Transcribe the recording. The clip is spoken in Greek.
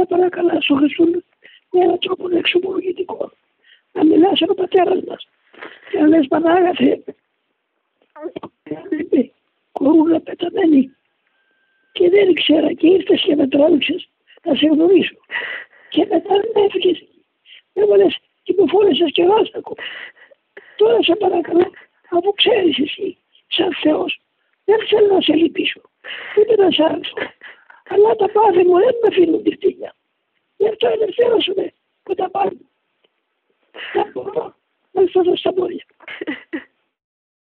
να παρακαλάσω Χριστούλη με έναν τρόπο εξομολογητικό. Να μιλάς με τον πατέρα μας και να λες Πανάγαθε κορούλα πεταμένη και δεν ήξερα και ήρθες και με τράβηξες να σε γνωρίσω. Και μετά με έφυγες, έβαλες και με φόρεσες και βάστακο. Τώρα σε παρακαλώ, αφού ξέρεις εσύ, σαν Θεός, δεν θέλω να σε λυπήσω, ούτε να σε άρεσω. Αλλά τα πάθη μου δεν με αφήνουν τη φτύνια. Γι' αυτό ελευθέρωσουμε που τα πάρουν.